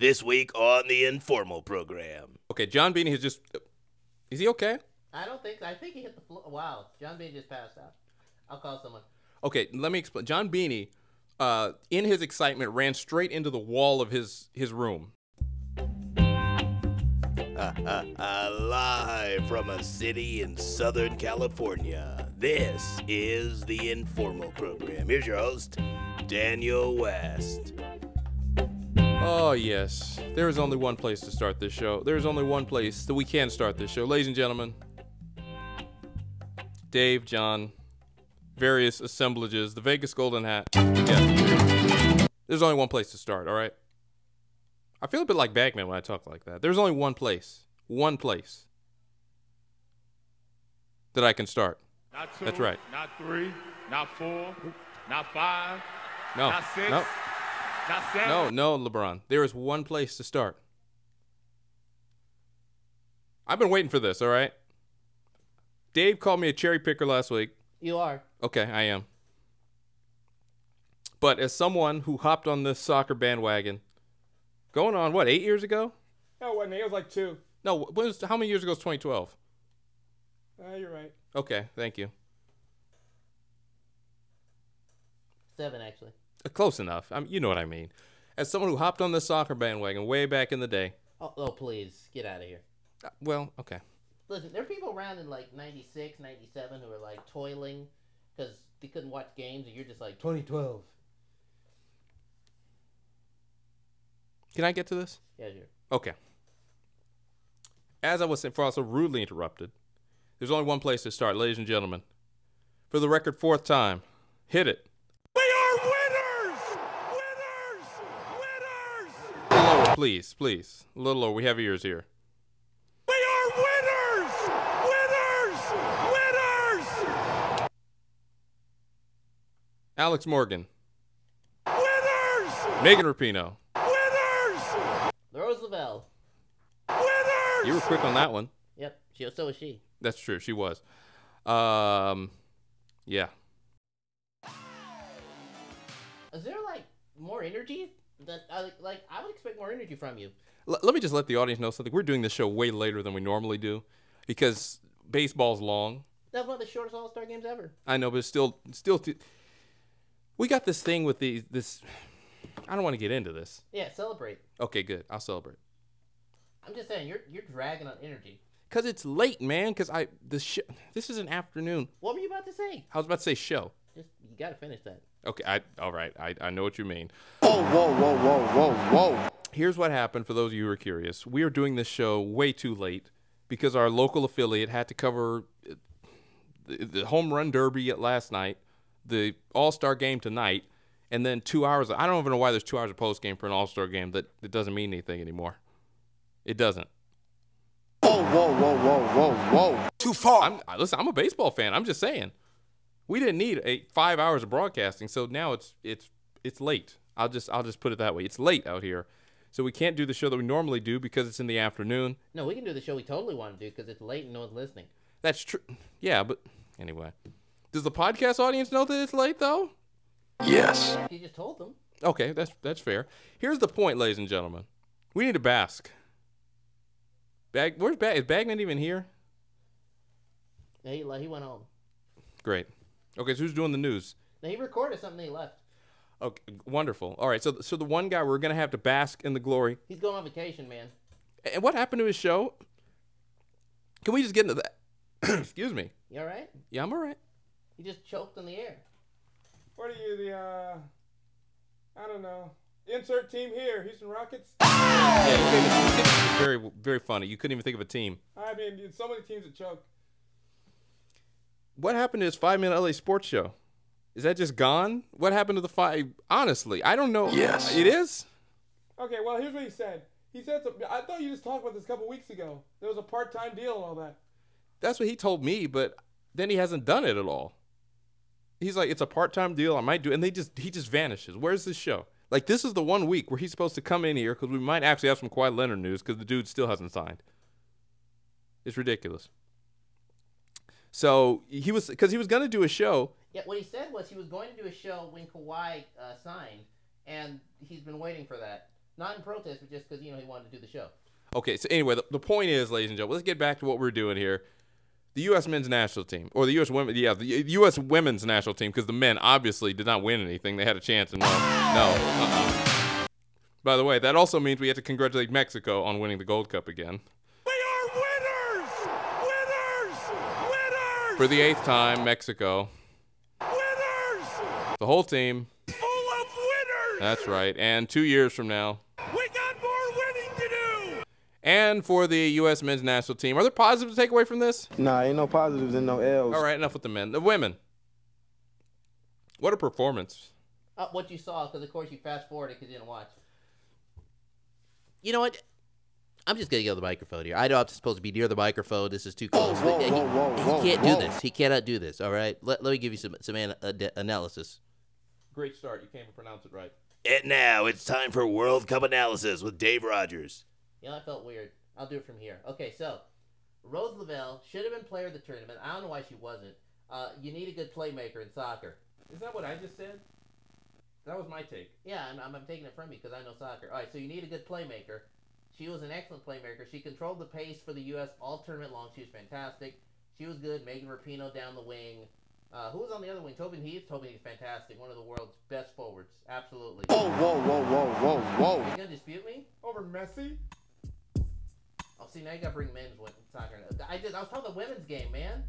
This week on the Informal program. Okay, John Beanie has just. Is he okay? I don't think. I think he hit the floor. Wow, John Bean just passed out. I'll call someone. Okay, let me explain. John Beanie, uh, in his excitement, ran straight into the wall of his his room. Live from a city in Southern California, this is the Informal program. Here's your host, Daniel West. Oh yes, there is only one place to start this show. There is only one place that we can start this show, ladies and gentlemen. Dave, John, various assemblages, the Vegas Golden Hat. Yeah. There's only one place to start. All right. I feel a bit like Bagman when I talk like that. There's only one place, one place that I can start. Not two, That's right. Not three, not four, not five, No, not six, no, not seven. no, no, LeBron. There is one place to start. I've been waiting for this. All right. Dave called me a cherry picker last week. You are. Okay, I am. But as someone who hopped on this soccer bandwagon, going on what eight years ago? No, it wasn't. It was like two. No, when was, how many years ago was 2012? Uh, you're right. Okay, thank you. Seven actually. Close enough. I mean, you know what I mean. As someone who hopped on the soccer bandwagon way back in the day. Oh, oh please get out of here. uh, well, okay. Listen, there are people around in like 96, 97 who are like toiling because they couldn't watch games, and you're just like 2012. Can I get to this? Yeah, sure. Okay. As I was saying, for also rudely interrupted, there's only one place to start, ladies and gentlemen. For the record, fourth time. Hit it. We are winners! Winners! Winners! A little lower, please, please. A little lower. We have ears here. We are winners! Winners! Winners! Alex Morgan. Winners! Megan Rapinoe. Winners! Roosevelt. Winners! You were quick on that one. Yep. She, so was she. That's true. She was. Um, yeah. Is there like more energy? That I like. I would expect more energy from you. L- let me just let the audience know something. We're doing this show way later than we normally do because baseball's long. That's one of the shortest All Star games ever. I know, but it's still, still. T- we got this thing with the this. I don't want to get into this. Yeah, celebrate. Okay, good. I'll celebrate. I'm just saying, you're you're dragging on energy. Cause it's late, man. Cause I the sh- This is an afternoon. What were you about to say? I was about to say show. Just you gotta finish that. Okay, I all right. I, I know what you mean. Whoa, whoa, whoa, whoa, whoa, whoa. Here's what happened for those of you who are curious. We are doing this show way too late because our local affiliate had to cover uh, the, the home run derby at last night, the All Star game tonight, and then two hours. I don't even know why there's two hours of post game for an All Star game that, that doesn't mean anything anymore. It doesn't. Whoa, whoa, whoa, whoa, whoa, whoa. Too far. I'm listen. I'm a baseball fan. I'm just saying. We didn't need a five hours of broadcasting, so now it's it's it's late. I'll just I'll just put it that way. It's late out here, so we can't do the show that we normally do because it's in the afternoon. No, we can do the show we totally want to do because it's late and no one's listening. That's true. Yeah, but anyway, does the podcast audience know that it's late though? Yes. You just told them. Okay, that's that's fair. Here's the point, ladies and gentlemen. We need to bask. Bag, where's Bag? Is Bagman even here? No, he, le- he went home. Great. Okay, so who's doing the news? No, he recorded something. and He left. Okay, wonderful. All right, so so the one guy we're gonna have to bask in the glory. He's going on vacation, man. And what happened to his show? Can we just get into that? Excuse me. You all right? Yeah, I'm all right. He just choked in the air. What are you, the, uh, I don't know. Insert team here, Houston Rockets. Yeah, you couldn't- you couldn't- very very funny. You couldn't even think of a team. I mean, dude, so many teams that choke. What happened to his five minute LA sports show? Is that just gone? What happened to the five? Honestly, I don't know. Yes. It is? Okay, well, here's what he said. He said something. I thought you just talked about this a couple weeks ago. There was a part-time deal and all that. That's what he told me, but then he hasn't done it at all. He's like, it's a part time deal. I might do, and they just he just vanishes. Where's this show? Like this is the one week where he's supposed to come in here because we might actually have some Kawhi Leonard news because the dude still hasn't signed. It's ridiculous. So he was because he was gonna do a show. Yeah, what he said was he was going to do a show when Kawhi uh, signed, and he's been waiting for that. Not in protest, but just because you know he wanted to do the show. Okay, so anyway, the, the point is, ladies and gentlemen, let's get back to what we're doing here. The U.S. men's national team, or the U.S. women, yeah, the U.S. women's national team, because the men obviously did not win anything. They had a chance and won. No. Uh-uh. By the way, that also means we have to congratulate Mexico on winning the Gold Cup again. We are winners! Winners! Winners! For the eighth time, Mexico. Winners! The whole team. Full of winners! That's right. And two years from now, We got more winning to do! and for the U.S. men's national team, are there positives to take away from this? Nah, ain't no positives and no L's. All right, enough with the men. The women. What a performance. Uh, what you saw, because of course you fast forwarded because you didn't watch. You know what? I'm just gonna go the microphone here. I know I'm supposed to be near the microphone. This is too close. whoa, he, whoa, whoa, he can't whoa. do this. He cannot do this. All right. Let, let me give you some some an, ad- analysis. Great start. You can't even pronounce it right. And now it's time for World Cup analysis with Dave Rogers. You know, I felt weird. I'll do it from here. Okay, so Rose Lavelle should have been player of the tournament. I don't know why she wasn't. Uh, you need a good playmaker in soccer. Is that what I just said? That was my take. Yeah, I'm, I'm taking it from you because I know soccer. All right, so you need a good playmaker. She was an excellent playmaker. She controlled the pace for the U.S. all tournament long. She was fantastic. She was good. Megan Rapinoe down the wing. Uh, who was on the other wing? Tobin Heath. Tobin Heath, fantastic. One of the world's best forwards. Absolutely. Whoa, whoa, whoa, whoa, whoa, Are you gonna dispute me? Over Messi? Oh, see, now you gotta bring men's win- soccer. I just, I was talking the women's game, man.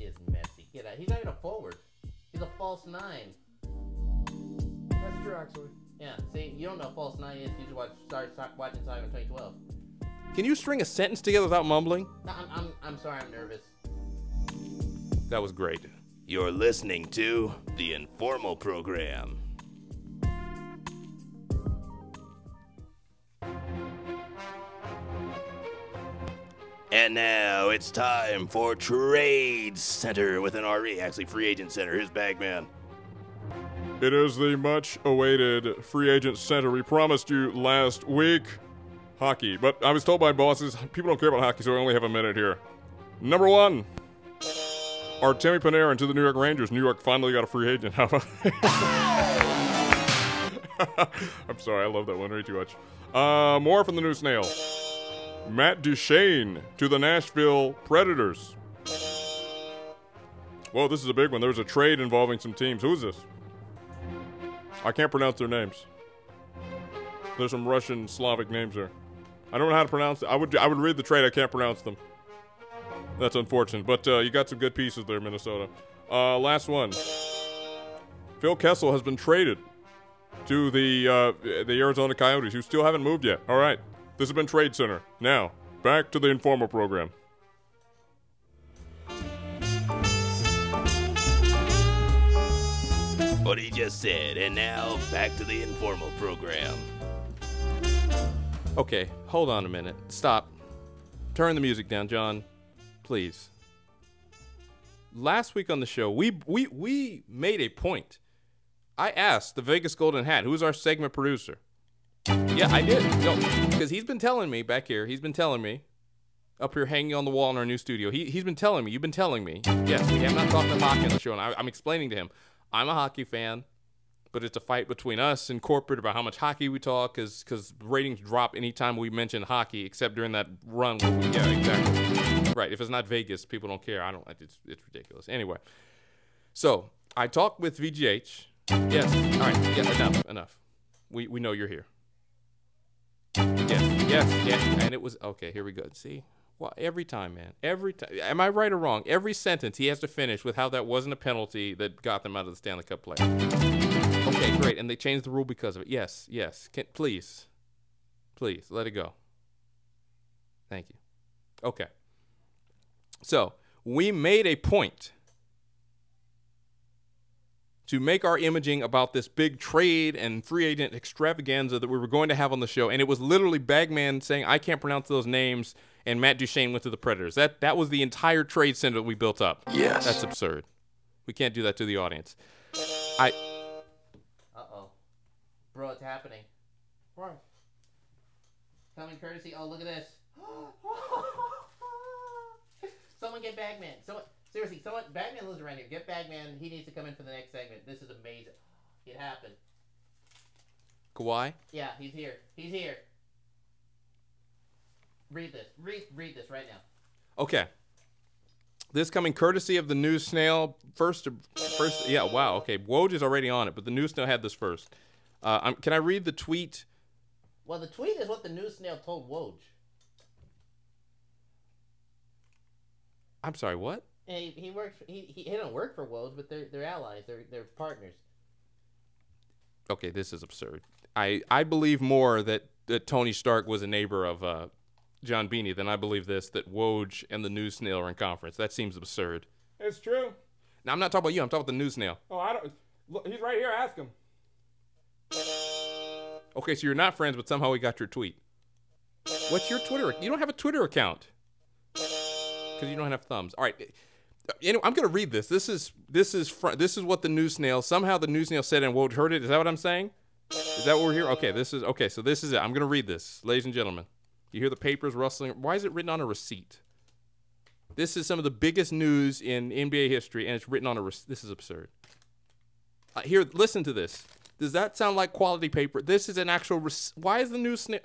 Is Messi? Get out. He's not even a forward. He's a false nine. That's true, actually. Yeah. See, you don't know false nine is. You should watch, start, start watching soccer in 2012. Can you string a sentence together without mumbling? No, I'm, I'm, I'm sorry. I'm nervous. That was great. You're listening to the Informal Program. And now it's time for Trade Center with an RE, actually Free Agent Center. Here's Bagman. It is the much awaited free agent center we promised you last week. Hockey. But I was told by bosses, people don't care about hockey, so I only have a minute here. Number one. Artemi Panarin to the New York Rangers. New York finally got a free agent. I'm sorry, I love that one way too much. Uh, more from the new snail. Matt Duchene to the Nashville Predators. Whoa, this is a big one. There's a trade involving some teams. Who is this? I can't pronounce their names. There's some Russian Slavic names there. I don't know how to pronounce it. I would I would read the trade. I can't pronounce them. That's unfortunate. But uh, you got some good pieces there, Minnesota. Uh, last one. Phil Kessel has been traded to the uh, the Arizona Coyotes, who still haven't moved yet. All right, this has been Trade Center. Now back to the informal program. What he just said. And now back to the Informal Program. Okay, hold on a minute. Stop. Turn the music down, John. Please. Last week on the show, we we we made a point. I asked the Vegas Golden Hat, who's our segment producer. Yeah, I did. No, because he's been telling me back here. He's been telling me up here hanging on the wall in our new studio. He he's been telling me. You've been telling me. Yes, we have not talked hockey on the show, and I, I'm explaining to him. I'm a hockey fan but it's a fight between us and corporate about how much hockey we talk because ratings drop anytime we mention hockey except during that run where we, yeah exactly. Right if it's not vegas people don't care. I don't it's, it's ridiculous. Anyway so i talked with vgh yes all right yeah enough enough. We, we know you're here. Yes yes yes and it was okay here we go see well, every time, man. Every time. Am I right or wrong? Every sentence he has to finish with how that wasn't a penalty that got them out of the Stanley Cup play. Okay, great. And they changed the rule because of it. Yes, yes. Can, please, please let it go. Thank you. Okay. So we made a point to make our imaging about this big trade and free agent extravaganza that we were going to have on the show, and it was literally Bagman saying, "I can't pronounce those names," and Matt Duchene went to the Predators. That that was the entire trade center that we built up. Yes. That's absurd. We can't do that to the audience. I Uh oh. Bro, it's happening. What? Coming courtesy. Oh, look at this. someone get Bagman. Someone seriously, someone Bagman lives around here. Get Bagman. He needs to come in for the next segment. This is amazing. It happened. Kawhi. Yeah, he's here. He's here. Read this. Read read this right now. Okay. This coming courtesy of the news snail. First, first, yeah, wow. Okay, Woj is already on it, but the news snail had this first. Uh, I'm, can I read the tweet? Well, the tweet is what the news snail told Woj. I'm sorry, what? And he, he works. He, he he don't work for Woj, but they're they're allies. They're they're partners. Okay, this is absurd. I I believe more that, that Tony Stark was a neighbor of uh, John Beanie than I believe this that Woj and the news snail are in conference. That seems absurd. It's true. Now I'm not talking about you. I'm talking about the news snail. Oh, I don't. Look, he's right here. Ask him. Okay, so you're not friends, but somehow we got your tweet. What's your Twitter? You don't have a Twitter account because you don't have thumbs. All right. Anyway, I'm gonna read this. This is this is fr- this is what the news snail. Somehow the news snail said and Woj heard it. Is that what I'm saying? Is that what we're here? Okay, this is okay. So this is it. I'm gonna read this, ladies and gentlemen. You hear the papers rustling. Why is it written on a receipt? This is some of the biggest news in NBA history, and it's written on a. This is absurd. Uh, here, listen to this. Does that sound like quality paper? This is an actual. Rec- why is the news snail?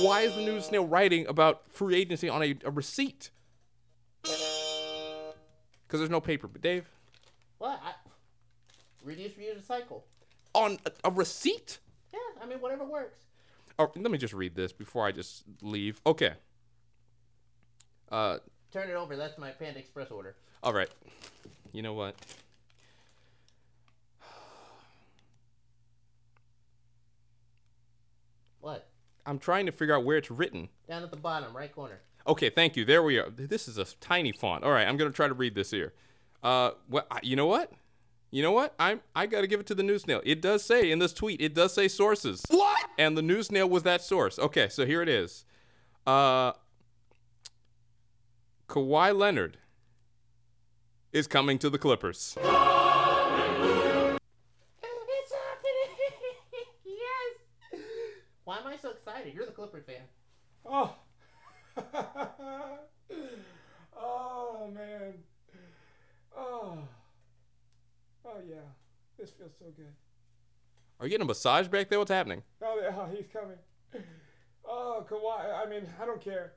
Why is the news snail writing about free agency on a, a receipt? Because there's no paper. But Dave, What? I, reduce, reuse, recycle. on a, a receipt? Yeah, I mean whatever works. Oh, let me just read this before I just leave. Okay. Uh, Turn it over. That's my Panda Express order. all right. You know what? What? I'm trying to figure out where it's written. Down at the bottom, right corner. Okay, thank you. There we are. This is a tiny font. All right, I'm gonna try to read this here. Uh, well, you know what? You know what? I'm I gotta give it to the news snail. It does say in this tweet. It does say sources. What? And the news snail was that source. Okay, so here it is. Uh, Kawhi Leonard is coming to the Clippers. This feels so good. Are you getting a massage back there? What's happening? Oh, yeah, oh, he's coming. Oh, Kawhi. I mean, I don't care.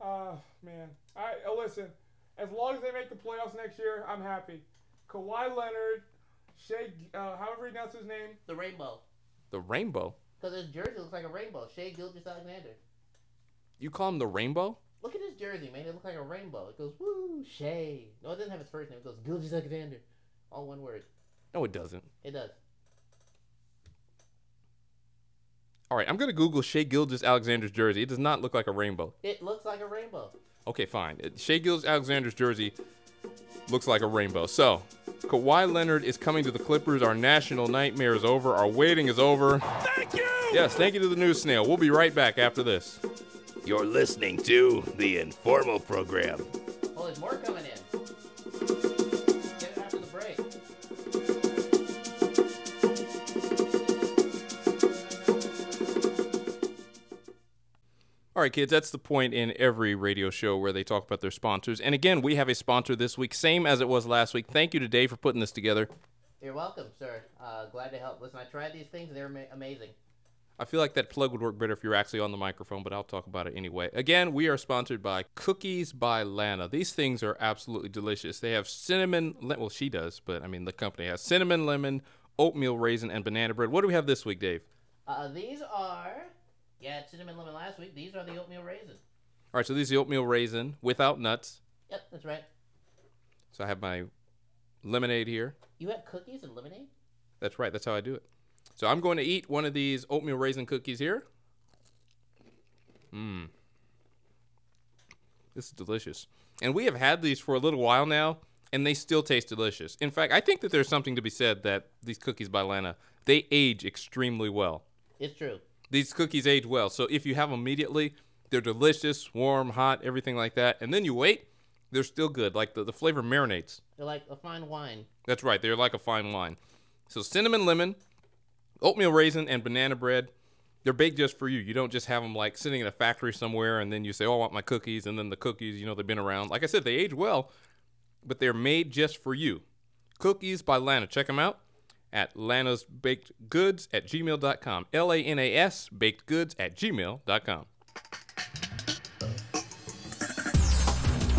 Oh man. I uh, listen. As long as they make the playoffs next year, I'm happy. Kawhi Leonard, Shai, uh, however he pronounces his name. The rainbow. The rainbow. Because his jersey looks like a rainbow. Shai Gilgeous Alexander. You call him the rainbow? Look at his jersey, man. It looks like a rainbow. It goes, woo, Shai. No, it doesn't have his first name. It goes, Gilgeous Alexander. All one word. No, it doesn't. It does. All right, I'm gonna Google Shai Gilgeous Alexander's jersey. It does not look like a rainbow. It looks like a rainbow. Okay, fine. It- Shai Gilgeous Alexander's jersey looks like a rainbow. So, Kawhi Leonard is coming to the Clippers. Our national nightmare is over. Our waiting is over. Thank you! Yes, thank you to the news snail. We'll be right back after this. You're listening to the Informal Program. Oh, there's more coming All right, kids, that's the point in every radio show where they talk about their sponsors. And again, we have a sponsor this week, same as it was last week. Thank you to Dave for putting this together. You're welcome, sir. Uh, glad to help. Listen, I tried these things. They're ma- amazing. I feel like that plug would work better if you're actually on the microphone, but I'll talk about it anyway. Again, we are sponsored by Cookies by Lana. These things are absolutely delicious. They have cinnamon, le- well, she does, but I mean, the company has cinnamon, lemon, oatmeal raisin, and banana bread. What do we have this week, Dave? Uh, these are, yeah, cinnamon lemon last week. These are the oatmeal raisin. All right, so these are the oatmeal raisin without nuts. Yep, that's right. So I have my lemonade here. You have cookies and lemonade? That's right, that's how I do it. So I'm going to eat one of these oatmeal raisin cookies here. Mmm. This is delicious. And we have had these for a little while now, and they still taste delicious. In fact, I think that there's something to be said that these cookies by Lana, they age extremely well. It's true. These cookies age well. So if you have them immediately, they're delicious, warm, hot, everything like that. And then you wait, they're still good. Like the, the flavor marinates. They're like a fine wine. That's right. They're like a fine wine. So cinnamon, lemon, oatmeal raisin, and banana bread. They're baked just for you. You don't just have them like sitting in a factory somewhere and then you say, "Oh, I want my cookies," and then the cookies, you know, they've been around. Like I said, they age well, but they're made just for you. Cookies by Lana. Check them out. At Lana's Baked Goods at gmail.com. L A N A S Baked Goods at gmail.com.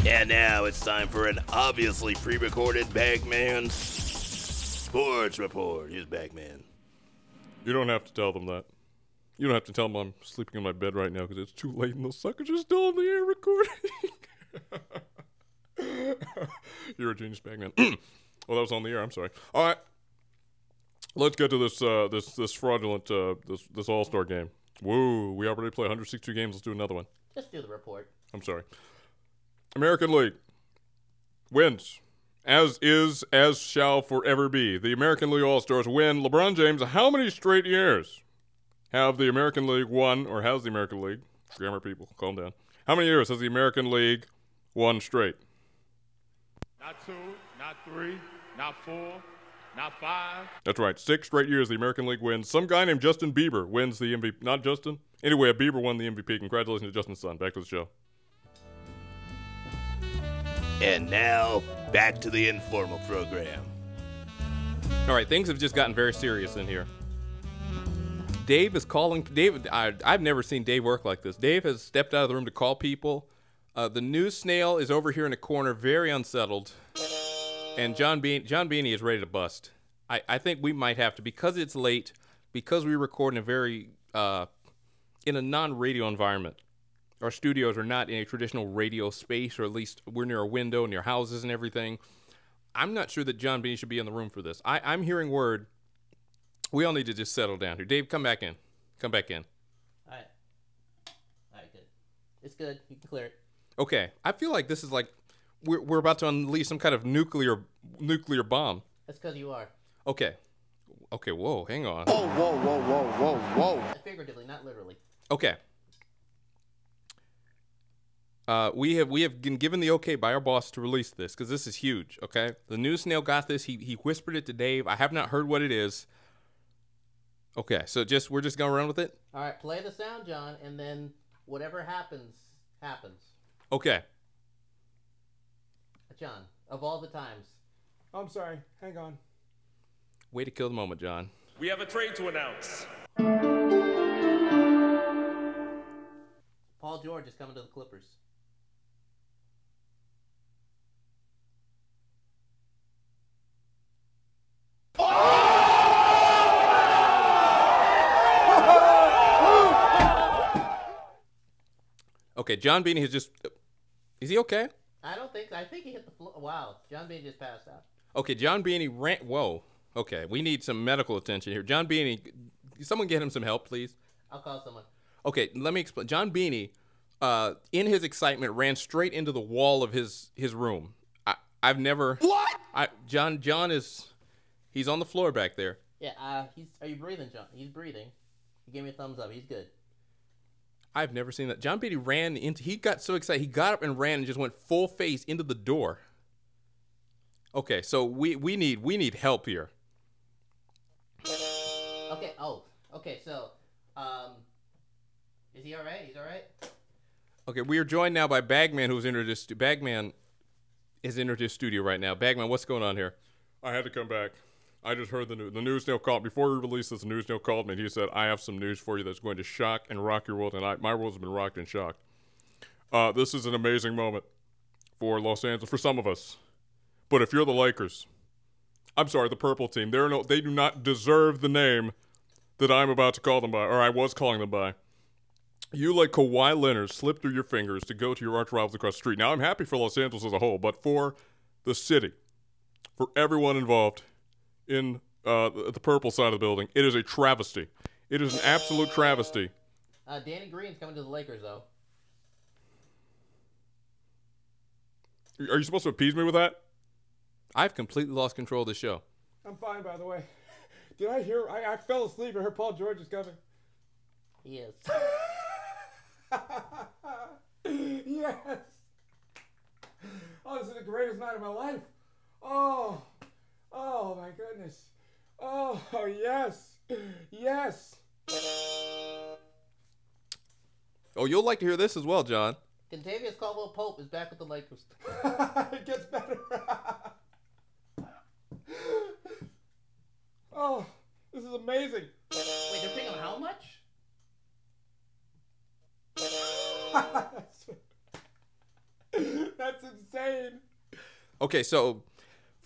And now it's time for an obviously pre-recorded Bagman Sports Report. Here's Bagman. You don't have to tell them that. You don't have to tell them I'm sleeping in my bed right now because it's too late and those suckers are still on the air recording. You're a genius, Bagman. well, that was on the air. I'm sorry. All right, let's get to this uh, this this fraudulent uh, this this All Star game. Woo! We already played 162 games. Let's do another one. Just do the report. I'm sorry. American League wins, as is, as shall forever be. The American League All Stars win. LeBron James, how many straight years have the American League won, or has the American League, grammar people, calm down. How many years has the American League won straight? Not two, not three, not four, not five. That's right. Six straight years the American League wins. Some guy named Justin Bieber wins the MVP. Not Justin. Anyway, Bieber won the MVP. Congratulations to Justin's son. Back to the show. And now back to the informal program. All right, things have just gotten very serious in here. Dave is calling. Dave, I, I've never seen Dave work like this. Dave has stepped out of the room to call people. Uh, the news snail is over here in a corner, very unsettled, and John Bean, John Beanie is ready to bust. I, I think we might have to because it's late, because we record in a very uh, in a non-radio environment. Our studios are not in a traditional radio space, or at least we're near a window, near houses and everything. I'm not sure that John Beanie should be in the room for this. I, I'm hearing word. We all need to just settle down here. Dave, come back in. Come back in. All right. All right, good. It's good. You can clear it. Okay, I feel like this is like we're, we're about to unleash some kind of nuclear nuclear bomb. That's because you are. Okay, okay, whoa, hang on. Whoa, whoa, whoa, whoa, whoa, whoa. Figuratively, not literally. Okay. Uh, we have we have been given the okay by our boss to release this because this is huge. Okay, the news snail got this. He he whispered it to Dave. I have not heard what it is. Okay, so just we're just gonna run with it. All right, play the sound, John, and then whatever happens, happens. Okay. John, of all the times. Oh, I'm sorry. Hang on. Way to kill the moment, John. We have a trade to announce. Paul George is coming to the Clippers. Okay, John Beanie has just. Is he okay? I don't think. I think he hit the floor. Wow, John Bean just passed out. Okay, John Beanie ran. Whoa. Okay, we need some medical attention here. John Beanie, someone get him some help, please. I'll call someone. Okay, let me explain. John Beanie, uh, in his excitement, ran straight into the wall of his his room. I, I've never. What? I John John is, he's on the floor back there. Yeah. Uh, he's. Are you breathing, John? He's breathing. He gave me a thumbs up. He's good. I've never seen that. John Beanie ran into. He got so excited. He got up and ran and just went full face into the door. Okay, so we we need we need help here. Okay. Oh. Okay. So, um, is he all right? He's all right. Okay, we are joined now by Bagman, who's entered his stu- Bagman is entered his studio right now. Bagman, what's going on here? I had to come back. I just heard the news. The news snail called before we released this. The news snail called me. and He said, "I have some news for you that's going to shock and rock your world." And I, my world's been rocked and shocked. Uh, this is an amazing moment for Los Angeles, for some of us. But if you're the Lakers, I'm sorry, the purple team. They're no, they do not deserve the name that I'm about to call them by, or I was calling them by. You let Kawhi Leonard slip through your fingers to go to your arch rivals across the street. Now I'm happy for Los Angeles as a whole, but for the city, for everyone involved in uh, the the purple side of the building, it is a travesty. It is an absolute travesty. Uh, Danny Green's coming to the Lakers though. Are you supposed to appease me with that? I've completely lost control of the show. I'm fine, by the way. Did I hear? I, I fell asleep and heard Paul George is coming. He is. yes. Oh, this is the greatest night of my life. Oh, oh my goodness. Oh, yes, yes. Oh, you'll like to hear this as well, John. Kentavious Caldwell Pope is back with the Lakers. it gets better. Oh, this is amazing. Wait, they're paying him how much? That's insane. Okay, so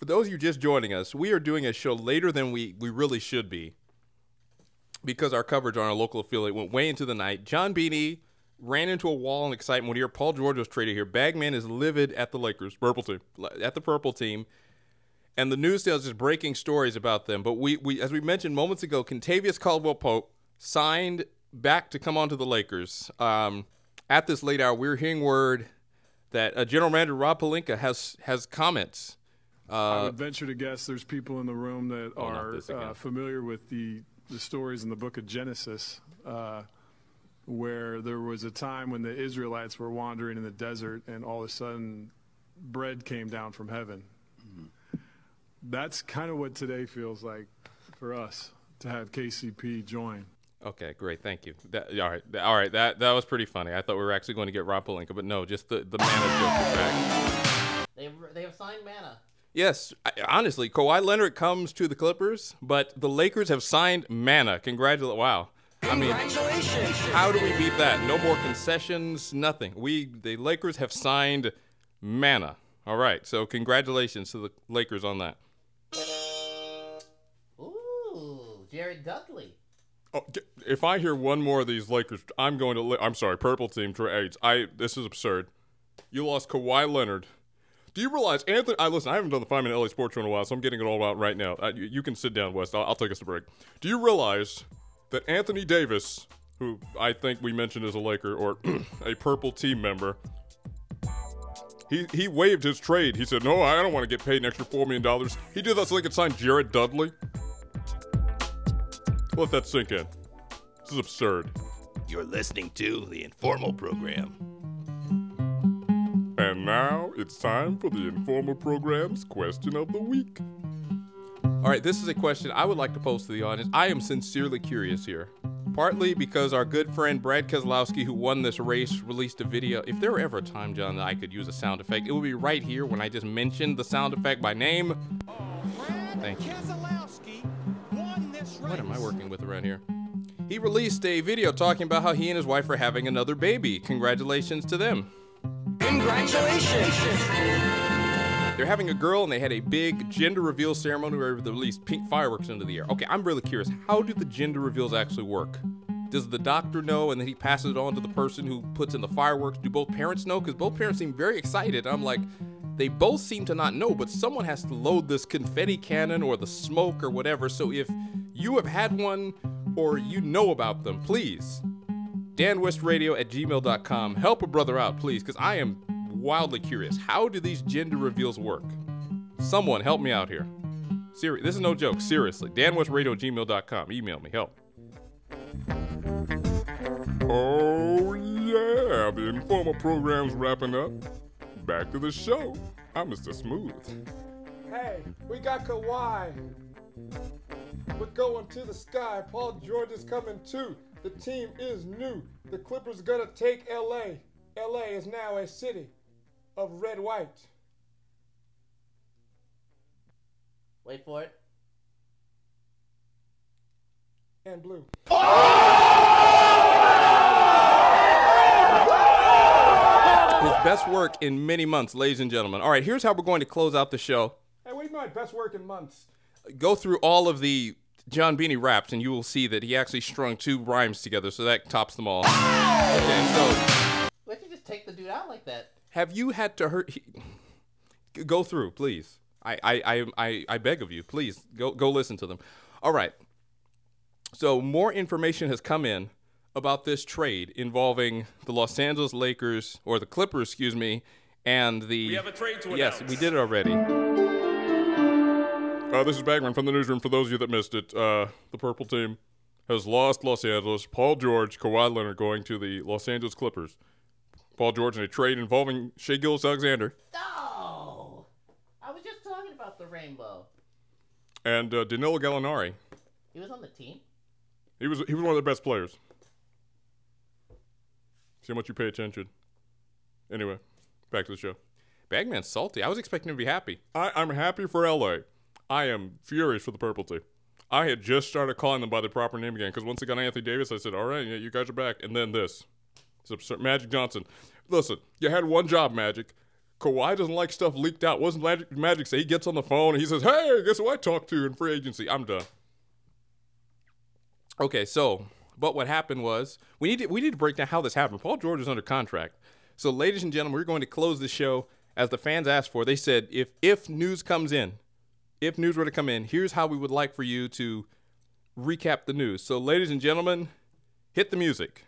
for those of you just joining us, we are doing a show later than we, we really should be because our coverage on our local affiliate went way into the night. John Beanie ran into a wall in excitement when he heard Paul George was traded here. Bagman is livid at the Lakers, purple team, at the purple team. And the news is just breaking stories about them. But we, we as we mentioned moments ago, Kentavious Caldwell Pope signed back to come on to the Lakers. Um, at this late hour, we're hearing word that uh, General Manager Rob Pelinka has has comments. I Uh, would venture to guess there's people in the room that Oh, not are this again. uh, familiar with the, the stories in the book of Genesis, uh, where there was a time when the Israelites were wandering in the desert and all of a sudden bread came down from heaven. That's kind of what today feels like for us to have KCP join. Okay, great, thank you. That, all right, all right. That that was pretty funny. I thought we were actually going to get Rob Pelinka, but no, just the the manna joke. They they have signed Manna. Yes, I, honestly, Kawhi Leonard comes to the Clippers, but the Lakers have signed Manna. Congratulations! Wow. I mean, how do we beat that? No more concessions, nothing. We the Lakers have signed Manna. All right, so congratulations to the Lakers on that. Ooh, Jared Dudley. Oh, if I hear one more of these Lakers, I'm going to. I'm sorry, purple team trades. I this is absurd. You lost Kawhi Leonard. Do you realize Anthony? I listen. I haven't done the five minute LA Sports Show in a while, so I'm getting it all out right now. Uh, you, can sit down, West. I'll, I'll take us a break. Do you realize that Anthony Davis, who I think we mentioned as a Laker or a purple team member, he he waived his trade. He said, "No, I don't want to get paid an extra four million dollars." He did that so they could sign Jared Dudley. Let that sink in. This is absurd. You're listening to the Informal Program. And now it's time for the informal program's question of the week. All right, this is a question I would like to pose to the audience. I am sincerely curious here. Partly because our good friend Brad Keselowski, who won this race, released a video. If there were ever a time, John, that I could use a sound effect, it would be right here when I just mentioned the sound effect by name. Thank you. What am I working with around here? He released a video talking about how he and his wife are having another baby. Congratulations to them. They're having a girl and they had a big gender reveal ceremony where they released pink fireworks into the air. Okay, I'm really curious. How do the gender reveals actually work? Does the doctor know and then he passes it on to the person who puts in the fireworks? Do both parents know? Because both parents seem very excited. I'm like, they both seem to not know, but someone has to load this confetti cannon or the smoke or whatever. So if you have had one or you know about them, please danwestradio at gmail.com. Help a brother out, please, because I am wildly curious. How do these gender reveals work? Someone help me out here. This is no joke. Seriously. danwestradio at gmail.com. Email me. Help. Oh, yeah. The informal program's wrapping up. Back to the show. I'm Mr. Smooth. Hey, we got Kawhi. We're going to the sky. Paul George is coming too. The team is new. The Clippers gonna take LA. LA is now a city of red white. Wait for it. And blue. His best work in many months, ladies and gentlemen. All right, here's how we're going to close out the show. Hey, what do you mean my best work in months? Go through all of the John Beanie raps, and you will see that he actually strung two rhymes together, so that tops them all. Okay, so Why'd you just take the dude out like that? have you had to hurt? He, go through, please. I, I, I, I, I beg of you, please go, go listen to them. All right. So more information has come in about this trade involving the Los Angeles Lakers or the Clippers, excuse me, and the. We have a trade to Yes, we did it already. Uh, this is Bagman from the newsroom. For those of you that missed it, uh, the purple team has lost Los Angeles. Paul George, Kawhi Leonard going to the Los Angeles Clippers. Paul George in a trade involving Shai Gilgeous Alexander Oh, I was just talking about the rainbow. and uh, Danilo Gallinari. He was on the team. He was he was one of their best players. See how much you pay attention. Anyway, back to the show. Bagman's salty. I was expecting him to be happy. I, I'm happy for LA. I am furious for the purple team. I had just started calling them by their proper name again because once they got Anthony Davis, I said, "All right, yeah, you guys are back." And then this, it's absurd. Magic Johnson. Listen, you had one job, Magic. Kawhi doesn't like stuff leaked out. Wasn't Magic, Magic say he gets on the phone and he says, "Hey, guess who I talked to in free agency?" I'm done. Okay, so but what happened was we need to, we need to break down how this happened. Paul George is under contract. So, ladies and gentlemen, we're going to close the show as the fans asked for. They said if if news comes in, if news were to come in, here's how we would like for you to recap the news. So, ladies and gentlemen, hit the music.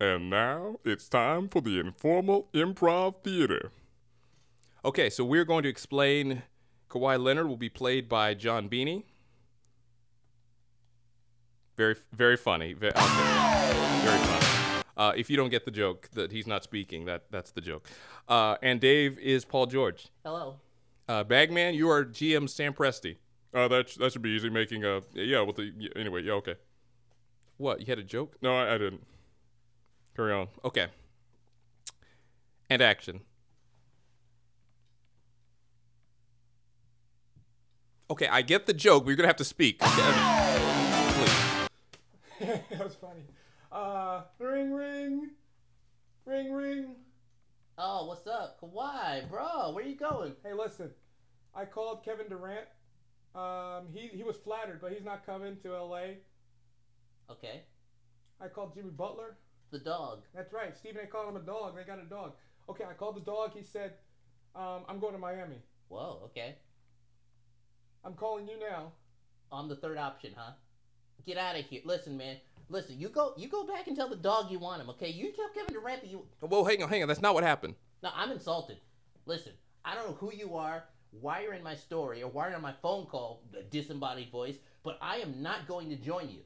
And now it's time for the informal improv theater. Okay, so we're going to explain Kawhi Leonard will be played by John Beanie. Very, very funny. Very, okay. very funny. Uh, if you don't get the joke that he's not speaking, that that's the joke. Uh, and Dave is Paul George. Hello. Uh, Bagman, you are GM Sam Presti. Uh, that that should be easy. Making a yeah with the yeah, anyway. Yeah, okay. What? You had a joke? No, I, I didn't. Carry on. Okay. And action. Okay, I get the joke, but you're gonna have to speak. Please. that was funny. Uh, ring, ring, ring, ring. Oh, what's up, Kawhi, bro? Where you going? Hey, listen, I called Kevin Durant. Um, he he was flattered, but he's not coming to L.A. Okay. I called Jimmy Butler. The dog. That's right. Stephen A. called him a dog. They got a dog. Okay, I called the dog. He said, um, "I'm going to Miami." Whoa. Okay. I'm calling you now. I'm the third option, huh? Get out of here. Listen, man. Listen, you go you go back and tell the dog you want him, okay? You tell Kevin Durant that you Whoa, hang on, hang on. That's not what happened. No, I'm insulted. Listen, I don't know who you are, why you're in my story, or why you're on my phone call, the disembodied voice, but I am not going to join you.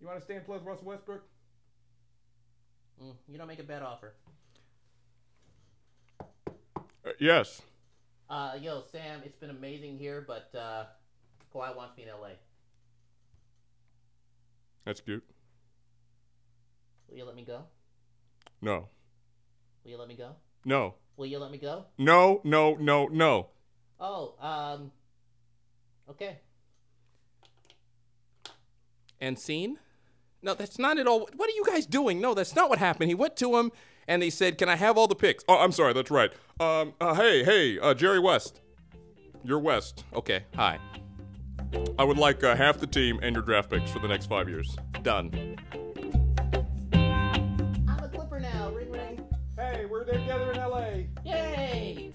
You want to stay and play with Russell Westbrook? Mm, you don't make a bad offer. Uh, yes. Uh, yo, Sam, it's been amazing here, but uh, Kawhi wants me in LA. That's cute. Will you let me go? No. Will you let me go? No. Will you let me go? No. No. No. No. Oh, um, okay. And scene? No, that's not at all. What are you guys doing? No, that's not what happened. He went to him and he said, "Can I have all the picks?" Oh, I'm sorry. That's right. Um. Uh, hey. Hey. Uh, Jerry West. You're West. Okay. Hi. I would like uh, half the team and your draft picks for the next five years. Done. I'm a Clipper now. Ring ring. Hey, we're together in L.A. Yay!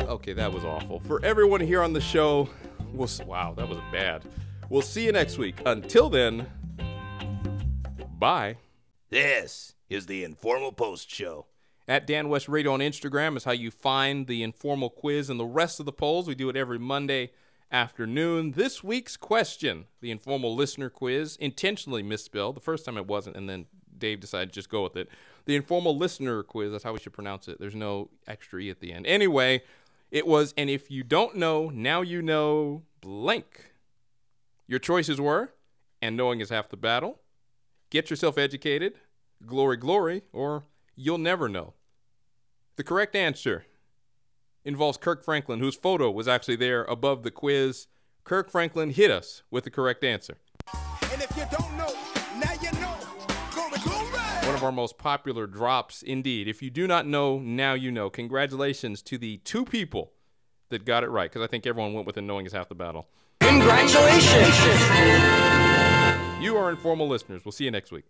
Okay, that was awful. For everyone here on the show, we'll s- wow, that was bad. We'll see you next week. Until then, bye. This is the Informal Post Show. At Dan West Radio on Instagram is how you find the informal quiz and the rest of the polls. We do it every Monday afternoon. This week's question, the informal listener quiz, intentionally misspelled. The first time it wasn't, and then Dave decided just go with it. The informal listener quiz, that's how we should pronounce it. There's no extra E at the end. Anyway, it was, and if you don't know, now you know blank. Your choices were, and knowing is half the battle, get yourself educated, glory, glory, or you'll never know. The correct answer involves Kirk Franklin, whose photo was actually there above the quiz. Kirk Franklin hit us with the correct answer. And if you don't know, now you know. Glory, glory. One of our most popular drops, indeed. If you do not know, now you know. Congratulations to the two people that got it right, because I think everyone went with it knowing is half the battle. Congratulations. You are informal listeners. We'll see you next week.